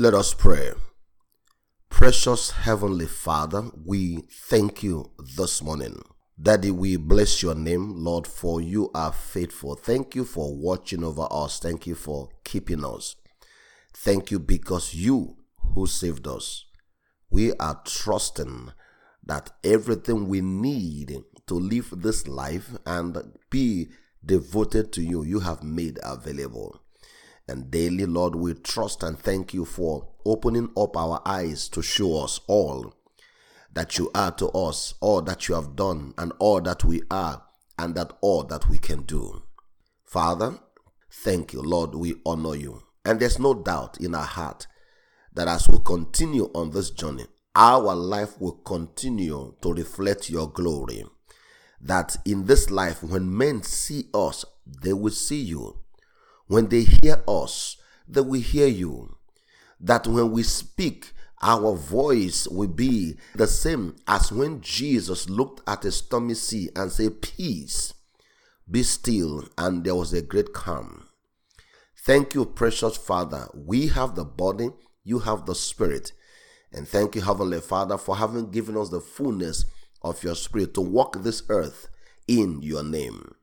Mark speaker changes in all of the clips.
Speaker 1: Let us pray. Precious Heavenly Father, we thank you this morning. Daddy, we bless your name, Lord, for you are faithful. Thank you for watching over us. Thank you for keeping us. Thank you because you who saved us. We are trusting that everything we need to live this life and be devoted to you, you have made available. And daily, Lord, we trust and thank you for opening up our eyes to show us all that you are to us, all that you have done, and all that we are, and that all that we can do. Father, thank you, Lord, we honor you. And there's no doubt in our heart that as we continue on this journey, our life will continue to reflect your glory. That in this life, when men see us, they will see you. When they hear us, they will hear you. That when we speak, our voice will be the same as when Jesus looked at a stormy sea and said, Peace, be still, and there was a great calm. Thank you, precious Father. We have the body, you have the spirit. And thank you, Heavenly Father, for having given us the fullness of your spirit to walk this earth in your name.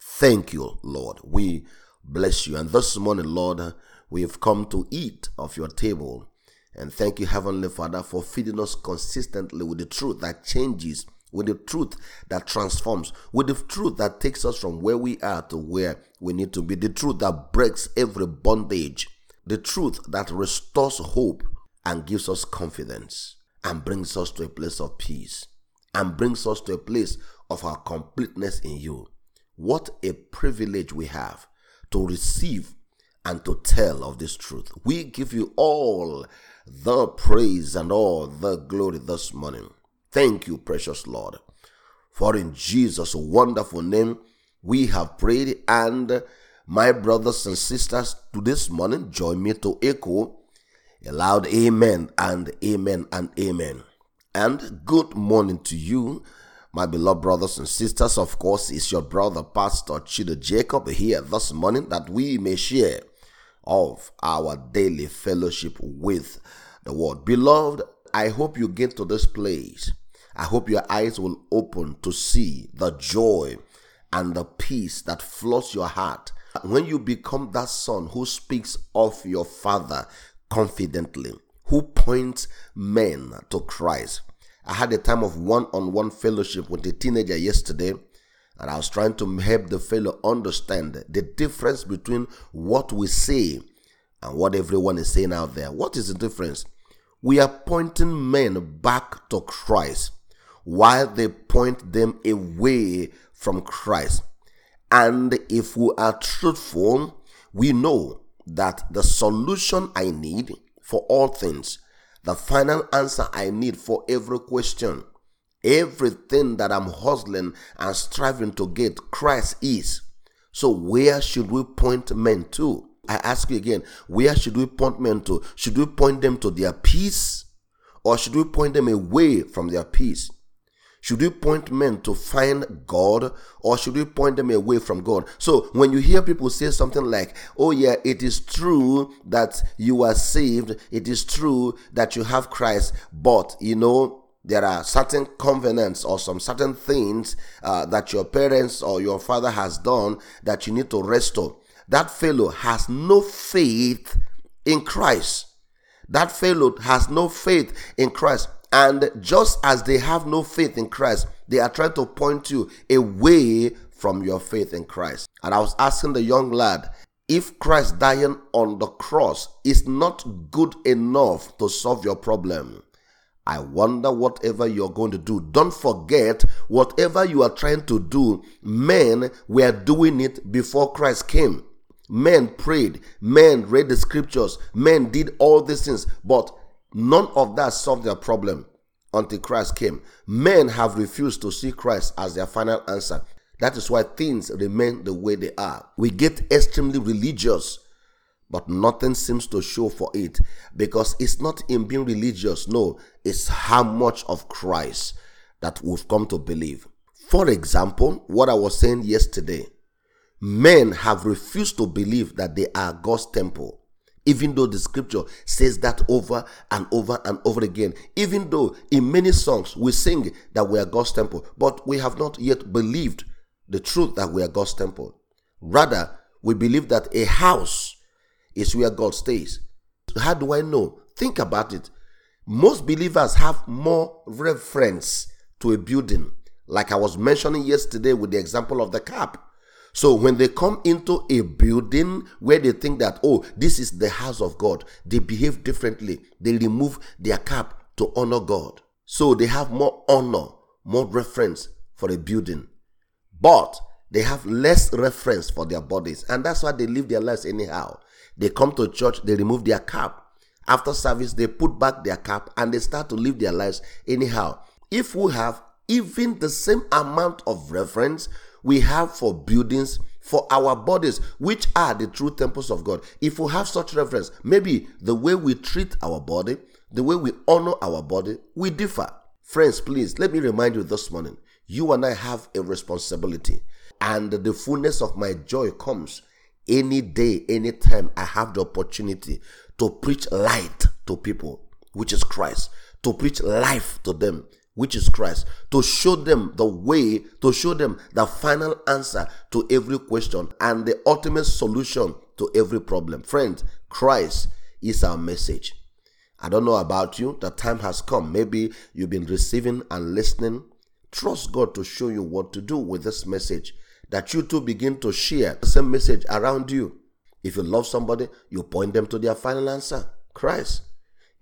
Speaker 1: Thank you, Lord. We bless you. And this morning, Lord, we have come to eat of your table. And thank you, Heavenly Father, for feeding us consistently with the truth that changes, with the truth that transforms, with the truth that takes us from where we are to where we need to be, the truth that breaks every bondage, the truth that restores hope and gives us confidence and brings us to a place of peace and brings us to a place of our completeness in you. What a privilege we have to receive and to tell of this truth. We give you all the praise and all the glory this morning. Thank you, precious Lord. For in Jesus' wonderful name we have prayed. And my brothers and sisters, to this morning, join me to echo a loud amen and amen and amen. And good morning to you my beloved brothers and sisters, of course, is your brother, Pastor Chido Jacob, here this morning that we may share of our daily fellowship with the Word. Beloved, I hope you get to this place. I hope your eyes will open to see the joy and the peace that floods your heart when you become that son who speaks of your father confidently, who points men to Christ I had a time of one on one fellowship with a teenager yesterday, and I was trying to help the fellow understand the difference between what we say and what everyone is saying out there. What is the difference? We are pointing men back to Christ while they point them away from Christ. And if we are truthful, we know that the solution I need for all things the final answer I need for every question. Everything that I'm hustling and striving to get, Christ is. So, where should we point men to? I ask you again, where should we point men to? Should we point them to their peace or should we point them away from their peace? Should we point men to find God or should we point them away from God? So when you hear people say something like, oh, yeah, it is true that you are saved, it is true that you have Christ, but you know, there are certain covenants or some certain things uh, that your parents or your father has done that you need to restore. That fellow has no faith in Christ. That fellow has no faith in Christ. And just as they have no faith in Christ, they are trying to point you away from your faith in Christ. And I was asking the young lad, if Christ dying on the cross is not good enough to solve your problem, I wonder whatever you're going to do. Don't forget, whatever you are trying to do, men were doing it before Christ came. Men prayed, men read the scriptures, men did all these things, but None of that solved their problem until Christ came. Men have refused to see Christ as their final answer. That is why things remain the way they are. We get extremely religious, but nothing seems to show for it because it's not in being religious. No, it's how much of Christ that we've come to believe. For example, what I was saying yesterday men have refused to believe that they are God's temple. Even though the scripture says that over and over and over again. Even though in many songs we sing that we are God's temple, but we have not yet believed the truth that we are God's temple. Rather, we believe that a house is where God stays. How do I know? Think about it. Most believers have more reference to a building, like I was mentioning yesterday with the example of the cap. So when they come into a building where they think that, oh, this is the house of God, they behave differently. They remove their cap to honor God. So they have more honor, more reference for a building. But they have less reference for their bodies. And that's why they live their lives anyhow. They come to church, they remove their cap. After service, they put back their cap and they start to live their lives anyhow. If we have even the same amount of reference we have for buildings for our bodies, which are the true temples of God. If we have such reference, maybe the way we treat our body, the way we honor our body, we differ. Friends, please let me remind you this morning you and I have a responsibility, and the fullness of my joy comes any day, anytime I have the opportunity to preach light to people, which is Christ, to preach life to them, which is Christ, to show them the way, to show them the final answer to every question and the ultimate solution to every problem. Friends, Christ is our message. I don't know about you, the time has come. Maybe you've been receiving and listening. Trust God to show you what to do with this message, that you too begin to share the same message around you. If you love somebody, you point them to their final answer Christ.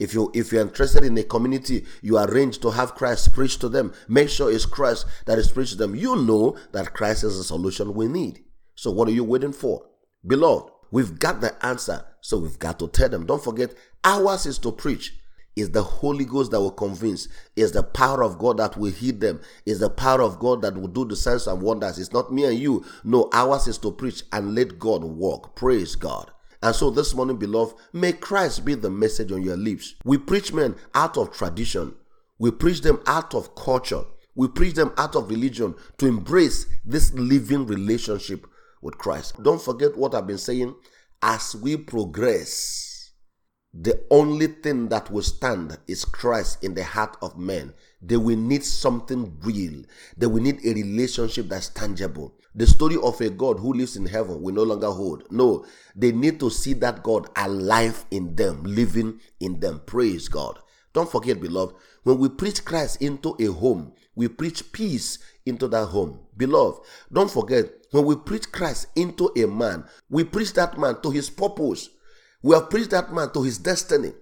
Speaker 1: If you if you're interested in a community, you arrange to have Christ preach to them. Make sure it's Christ that is preached to them. You know that Christ is the solution we need. So what are you waiting for? Beloved, we've got the answer, so we've got to tell them. Don't forget, ours is to preach. Is the Holy Ghost that will convince. Is the power of God that will heal them. Is the power of God that will do the signs and wonders. It's not me and you. No, ours is to preach and let God work. Praise God. And so this morning, beloved, may Christ be the message on your lips. We preach men out of tradition. We preach them out of culture. We preach them out of religion to embrace this living relationship with Christ. Don't forget what I've been saying. As we progress, the only thing that will stand is Christ in the heart of men. They will need something real. They will need a relationship that's tangible. The story of a God who lives in heaven will no longer hold. No, they need to see that God alive in them, living in them. Praise God. Don't forget, beloved, when we preach Christ into a home, we preach peace into that home. Beloved, don't forget, when we preach Christ into a man, we preach that man to his purpose. We have preached that man to his destiny.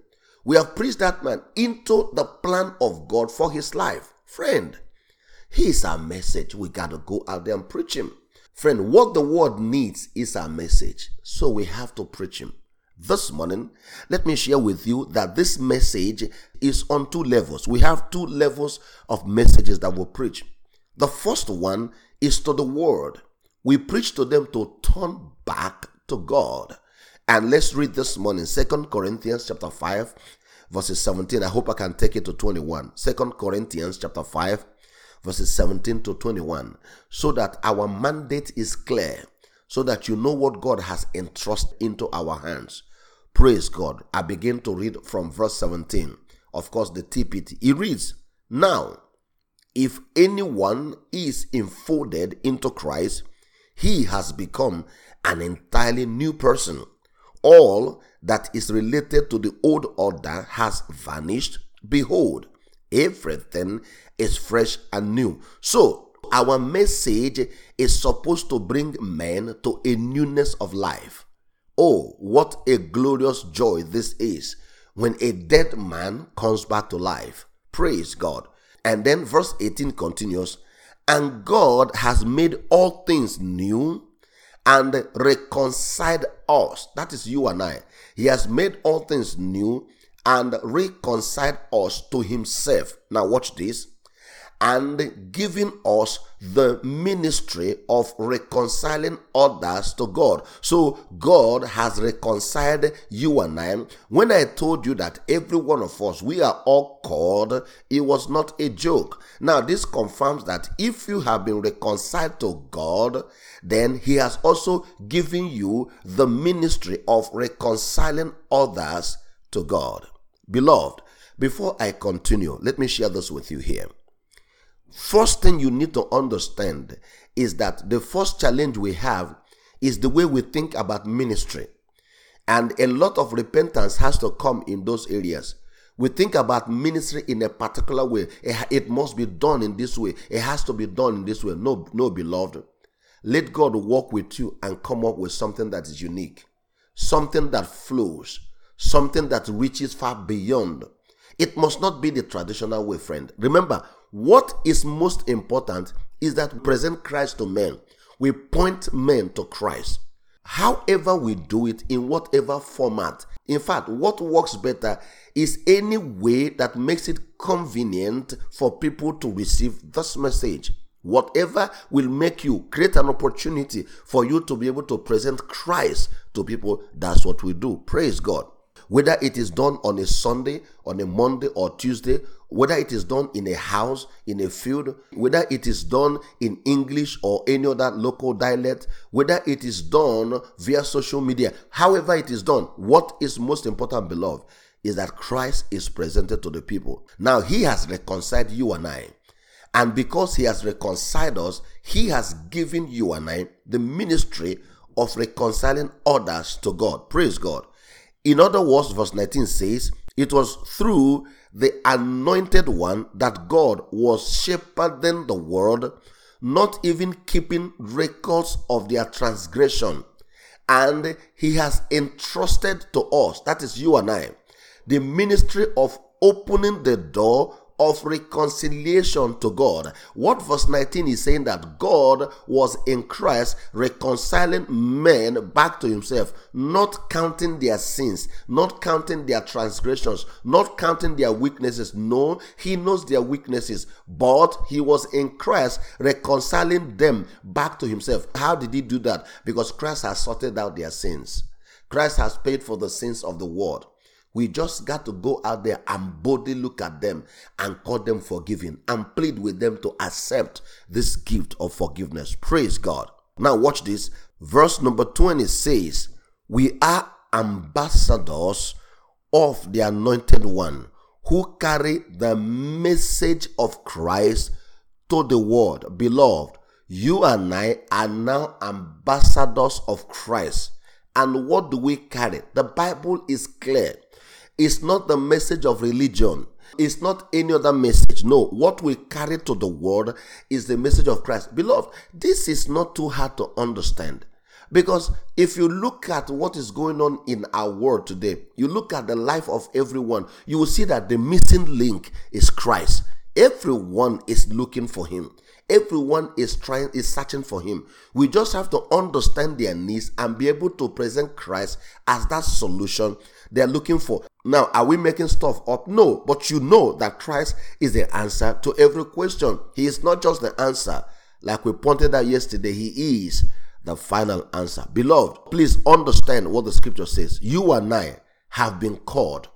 Speaker 1: We have preached that man into the plan of God for his life. Friend, here's our message. We got to go out there and preach him. Friend, what the world needs is our message. So we have to preach Him. This morning, let me share with you that this message is on two levels. We have two levels of messages that we preach. The first one is to the world. We preach to them to turn back to God. And let's read this morning, Second Corinthians chapter 5, verses 17. I hope I can take it to 21. Second Corinthians chapter 5, verses 17 to 21, so that our mandate is clear, so that you know what God has entrusted into our hands. Praise God. I begin to read from verse 17. Of course, the TPT. It reads, Now, if anyone is enfolded into Christ, he has become an entirely new person. All that is related to the old order has vanished. Behold, everything is fresh and new. So, our message is supposed to bring men to a newness of life. Oh, what a glorious joy this is when a dead man comes back to life. Praise God. And then verse 18 continues And God has made all things new and reconciled us. That is you and I. He has made all things new and reconciled us to himself. Now, watch this and giving us the ministry of reconciling others to God. So God has reconciled you and I. When I told you that every one of us, we are all called, it was not a joke. Now, this confirms that if you have been reconciled to God, then He has also given you the ministry of reconciling others to God. Beloved, before I continue, let me share this with you here. First thing you need to understand is that the first challenge we have is the way we think about ministry. And a lot of repentance has to come in those areas. We think about ministry in a particular way. It must be done in this way. It has to be done in this way. No, no, beloved. Let God walk with you and come up with something that is unique, something that flows, something that reaches far beyond. It must not be the traditional way, friend. Remember, what is most important is that we present Christ to men. We point men to Christ. However, we do it in whatever format. In fact, what works better is any way that makes it convenient for people to receive this message. Whatever will make you create an opportunity for you to be able to present Christ to people, that's what we do. Praise God. Whether it is done on a Sunday, on a Monday or Tuesday, whether it is done in a house, in a field, whether it is done in English or any other local dialect, whether it is done via social media, however it is done, what is most important, beloved, is that Christ is presented to the people. Now, He has reconciled you and I. And because He has reconciled us, He has given you and I the ministry of reconciling others to God. Praise God. In other words, verse 19 says, It was through the anointed one that God was shepherding the world, not even keeping records of their transgression. And he has entrusted to us, that is you and I, the ministry of opening the door of reconciliation to God. What verse 19 is saying that God was in Christ reconciling men back to himself, not counting their sins, not counting their transgressions, not counting their weaknesses. No, he knows their weaknesses, but he was in Christ reconciling them back to himself. How did he do that? Because Christ has sorted out their sins. Christ has paid for the sins of the world. We just got to go out there and boldly look at them and call them forgiving and plead with them to accept this gift of forgiveness. Praise God. Now, watch this. Verse number 20 says, We are ambassadors of the anointed one who carry the message of Christ to the world. Beloved, you and I are now ambassadors of Christ. And what do we carry? The Bible is clear. It's not the message of religion. It's not any other message. No, what we carry to the world is the message of Christ. Beloved, this is not too hard to understand. Because if you look at what is going on in our world today, you look at the life of everyone, you will see that the missing link is Christ. Everyone is looking for him. Everyone is trying, is searching for him. We just have to understand their needs and be able to present Christ as that solution they're looking for. Now, are we making stuff up? No, but you know that Christ is the answer to every question. He is not just the answer, like we pointed out yesterday, He is the final answer. Beloved, please understand what the scripture says. You and I have been called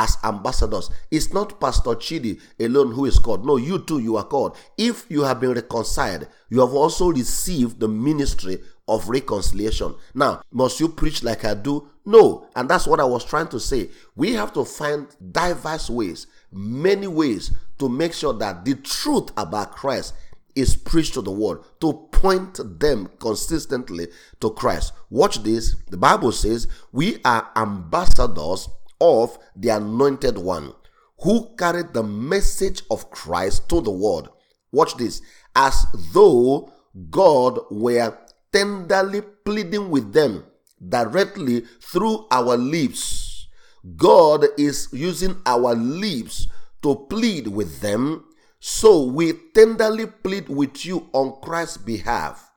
Speaker 1: as ambassadors. It's not Pastor Chidi alone who is called. No, you too, you are called. If you have been reconciled, you have also received the ministry of reconciliation. Now, must you preach like I do? No. And that's what I was trying to say. We have to find diverse ways, many ways to make sure that the truth about Christ is preached to the world, to point them consistently to Christ. Watch this. The Bible says we are ambassadors of the anointed one who carried the message of Christ to the world. Watch this. As though God were tenderly pleading with them directly through our lips. God is using our lips to plead with them. So we tenderly plead with you on Christ's behalf.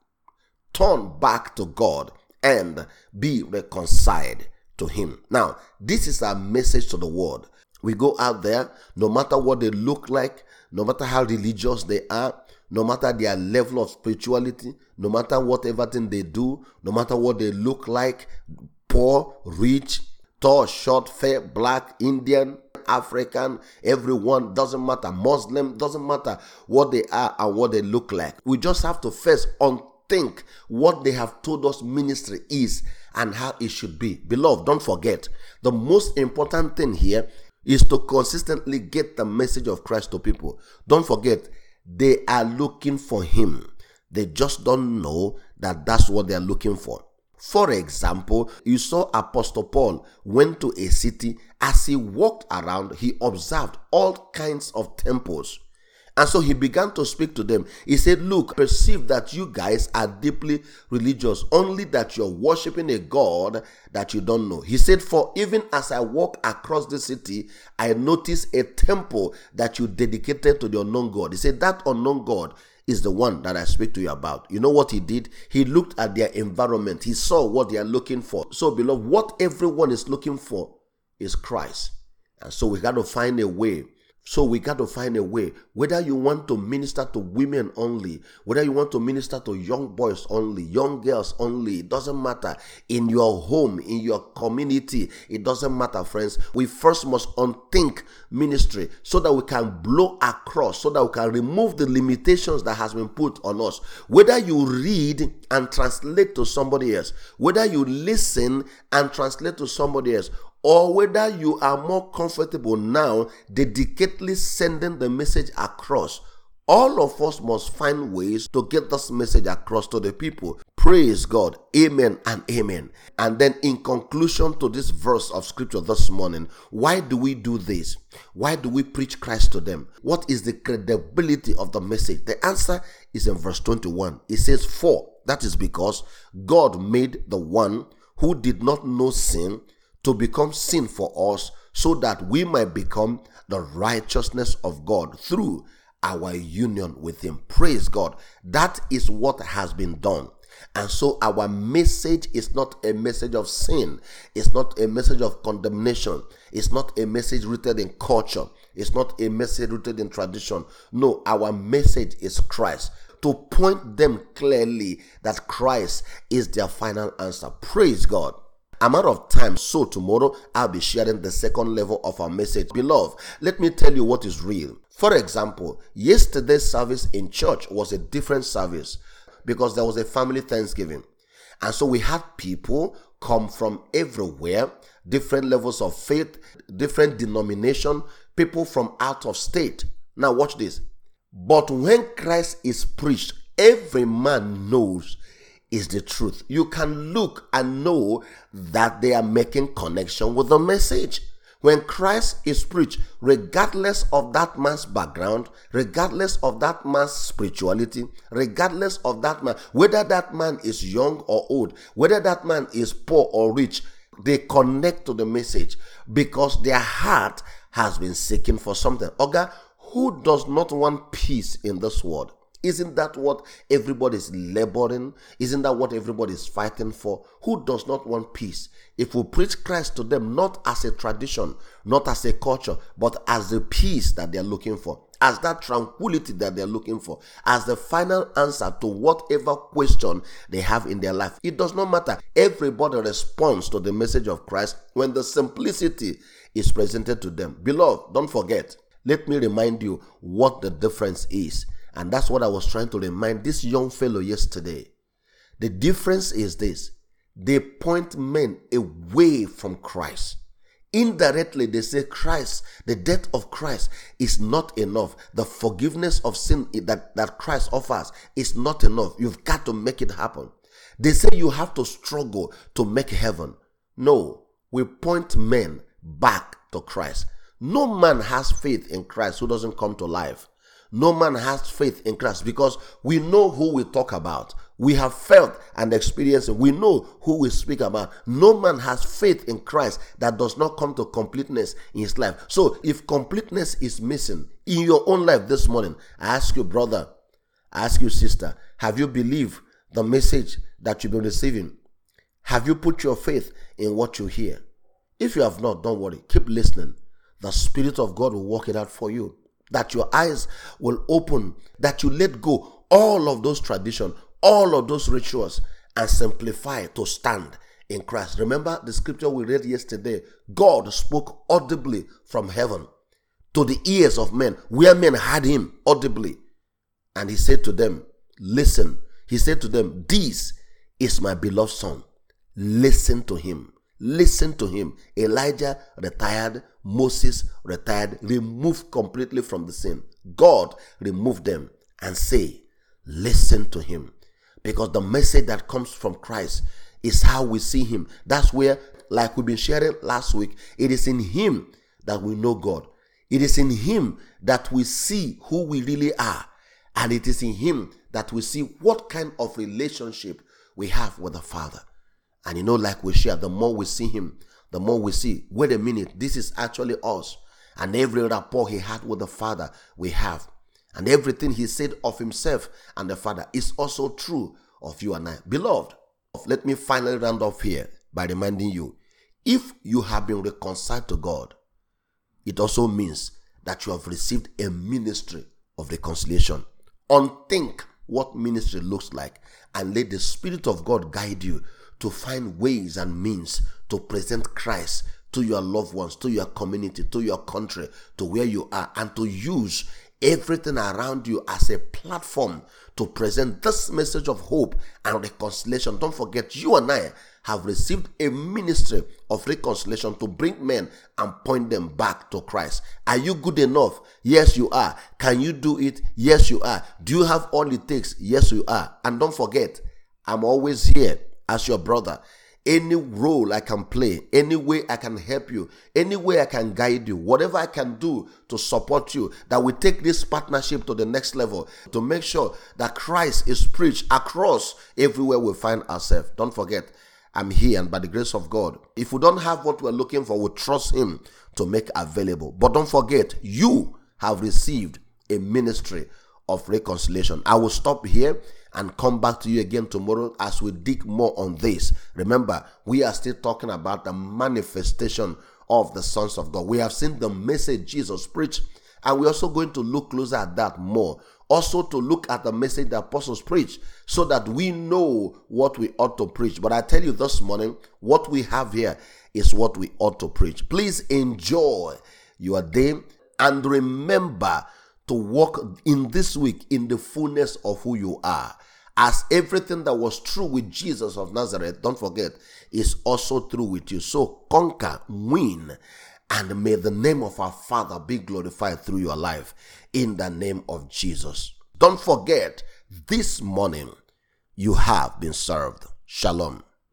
Speaker 1: Turn back to God and be reconciled to Him. Now, this is our message to the world. We go out there, no matter what they look like, no matter how religious they are, no matter their level of spirituality, no matter whatever thing they do, no matter what they look like, poor, rich, tall, short, fair, black, Indian, African, everyone, doesn't matter, Muslim, doesn't matter what they are and what they look like. We just have to first unthink what they have told us ministry is and how it should be. Beloved, don't forget, the most important thing here is to consistently get the message of Christ to people. Don't forget, they are looking for Him. They just don't know that that's what they are looking for. For example, you saw Apostle Paul went to a city. As he walked around, he observed all kinds of temples. And so he began to speak to them. He said, Look, perceive that you guys are deeply religious, only that you're worshiping a God that you don't know. He said, For even as I walk across the city, I notice a temple that you dedicated to the unknown God. He said, That unknown God is the one that I speak to you about. You know what he did? He looked at their environment, he saw what they are looking for. So, beloved, what everyone is looking for is Christ. And so we got to find a way so we got to find a way. Whether you want to minister to women only, whether you want to minister to young boys only, young girls only, it doesn't matter. In your home, in your community, it doesn't matter, friends. We first must unthink ministry so that we can blow across, so that we can remove the limitations that has been put on us. Whether you read and translate to somebody else, whether you listen and translate to somebody else, or whether you are more comfortable now dedicatedly sending the message across. All of us must find ways to get this message across to the people. Praise God. Amen and amen. And then, in conclusion to this verse of scripture this morning, why do we do this? Why do we preach Christ to them? What is the credibility of the message? The answer is in verse 21. It says, For that is because God made the one who did not know sin to become sin for us so that we might become the righteousness of God through our union with Him. Praise God. That is what has been done. And so our message is not a message of sin. It's not a message of condemnation. It's not a message rooted in culture. It's not a message rooted in tradition. No, our message is Christ. To point them clearly that Christ is their final answer. Praise God. I'm out of time, so tomorrow I'll be sharing the second level of our message. Beloved, let me tell you what is real. For example, yesterday's service in church was a different service because there was a family Thanksgiving. And so we had people come from everywhere, different levels of faith, different denomination, people from out of state. Now watch this. But when Christ is preached, every man knows is the truth. You can look and know that they are making connection with the message. When Christ is preached, regardless of that man's background, regardless of that man's spirituality, regardless of that man, whether that man is young or old, whether that man is poor or rich, they connect to the message because their heart has been seeking for something. Oga, who does not want peace in this world? Isn't that what everybody is laboring? Isn't that what everybody is fighting for? Who does not want peace? If we preach Christ to them not as a tradition, not as a culture, but as the peace that they're looking for, as that tranquility that they're looking for, as the final answer to whatever question they have in their life. It does not matter. Everybody responds to the message of Christ when the simplicity is presented to them. Beloved, don't forget. Let me remind you what the difference is and that's what I was trying to remind this young fellow yesterday. The difference is this they point men away from Christ. Indirectly, they say Christ, the death of Christ is not enough. The forgiveness of sin that, that Christ offers is not enough. You've got to make it happen. They say you have to struggle to make heaven. No, we point men back to Christ. No man has faith in Christ who doesn't come to life no man has faith in Christ because we know who we talk about. We have felt and experienced. We know who we speak about. No man has faith in Christ that does not come to completeness in his life. So, if completeness is missing in your own life this morning, I ask you, brother, I ask you, sister, have you believed the message that you've been receiving? Have you put your faith in what you hear? If you have not, don't worry. Keep listening. The Spirit of God will work it out for you. That your eyes will open, that you let go all of those traditions, all of those rituals, and simplify to stand in Christ. Remember the scripture we read yesterday? God spoke audibly from heaven to the ears of men, where men heard him audibly. And he said to them, Listen. He said to them, This is my beloved son. Listen to him. Listen to him. Elijah retired, Moses retired, removed completely from the scene. God removed them and say, Listen to him. Because the message that comes from Christ is how we see him. That's where, like we've been sharing last week, it is in him that we know God. It is in him that we see who we really are. And it is in him that we see what kind of relationship we have with the Father. And you know, like we share, the more we see him, the more we see, wait a minute, this is actually us. And every rapport he had with the Father, we have. And everything he said of himself and the Father is also true of you and I. Beloved, let me finally round off here by reminding you if you have been reconciled to God, it also means that you have received a ministry of reconciliation. Unthink what ministry looks like and let the Spirit of God guide you to find ways and means to present Christ to your loved ones, to your community, to your country, to where you are, and to use everything around you as a platform to present this message of hope and reconciliation. Don't forget, you and I have received a ministry of reconciliation to bring men and point them back to Christ. Are you good enough? Yes, you are. Can you do it? Yes, you are. Do you have all it takes? Yes, you are. And don't forget, I'm always here as your brother any role I can play, any way I can help you, any way I can guide you, whatever I can do to support you, that we take this partnership to the next level to make sure that Christ is preached across everywhere we find ourselves. Don't forget, I'm here, and by the grace of God, if we don't have what we're looking for, we trust Him to make available. But don't forget, you have received a ministry of reconciliation. I will stop here and come back to you again tomorrow as we dig more on this. Remember, we are still talking about the manifestation of the sons of God. We have seen the message Jesus preached, and we're also going to look closer at that more. Also, to look at the message the apostles preached so that we know what we ought to preach. But I tell you this morning, what we have here is what we ought to preach. Please enjoy your day and remember to walk in this week in the fullness of who you are. As everything that was true with Jesus of Nazareth, don't forget, is also true with you. So conquer, win, and may the name of our Father be glorified through your life in the name of Jesus. Don't forget, this morning you have been served. Shalom.